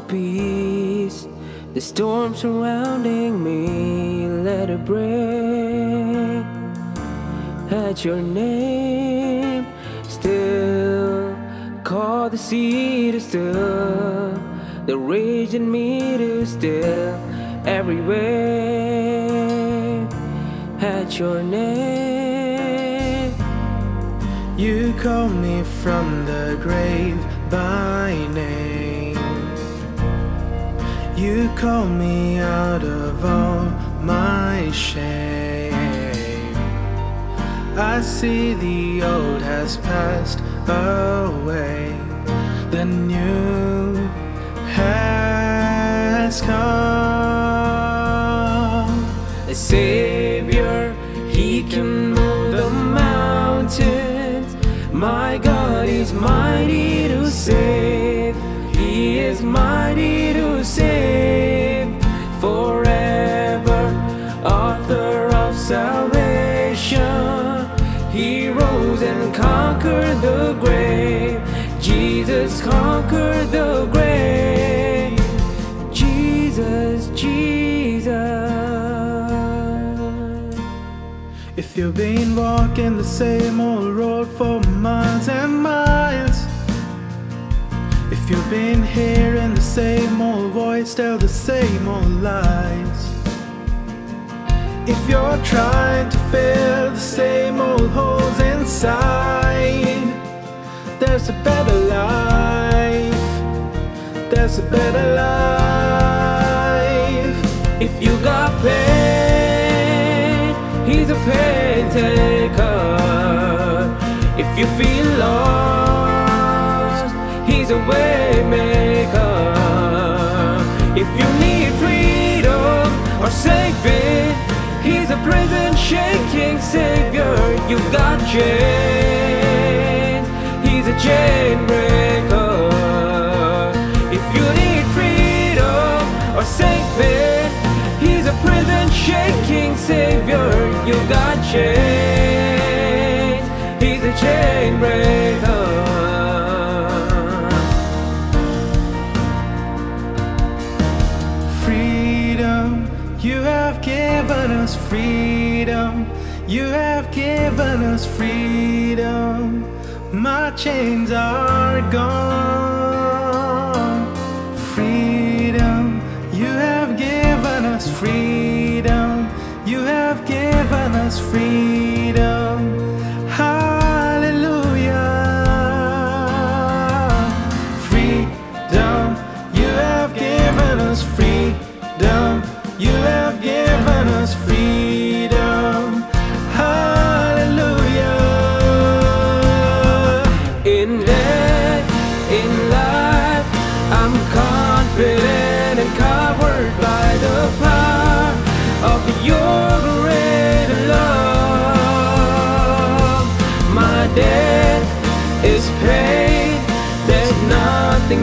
peace. The storm surrounding me, let it break. At your name, still call the sea to still, the rage in me to still everywhere. At your name, You call me from the grave by name. You call me out of all my shame. I see the old has passed away, the new has come. a savior, he can move the mountains. My God is mighty to save, he is mighty forever, author of salvation. He rose and conquered the grave. Jesus conquered the grave. Jesus, Jesus. If you've been walking the same old road for miles and miles, if you've been hearing the same old voice tell the same old lies, if you're trying to fill the same old holes inside, there's a better life. There's a better life. If you got pain, he's a pain taker. If you feel lost, he's a way maker. If you need freedom or saving, he's a prison shaking savior. You got chains, he's a chain breaker. If you need freedom or saving, he's a prison shaking savior. You got chains, freedom. You have given us freedom. My chains are gone. Covered by the power of your great love. My debt is paid. There's nothing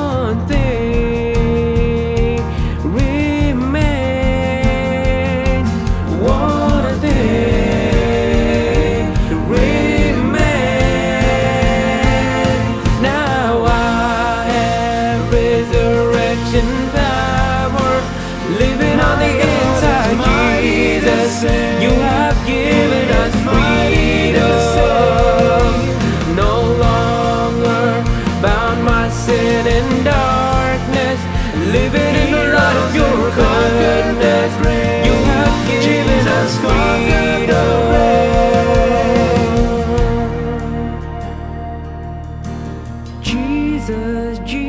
living in the light of your goodness, You have given us freedom. Jesus, Jesus.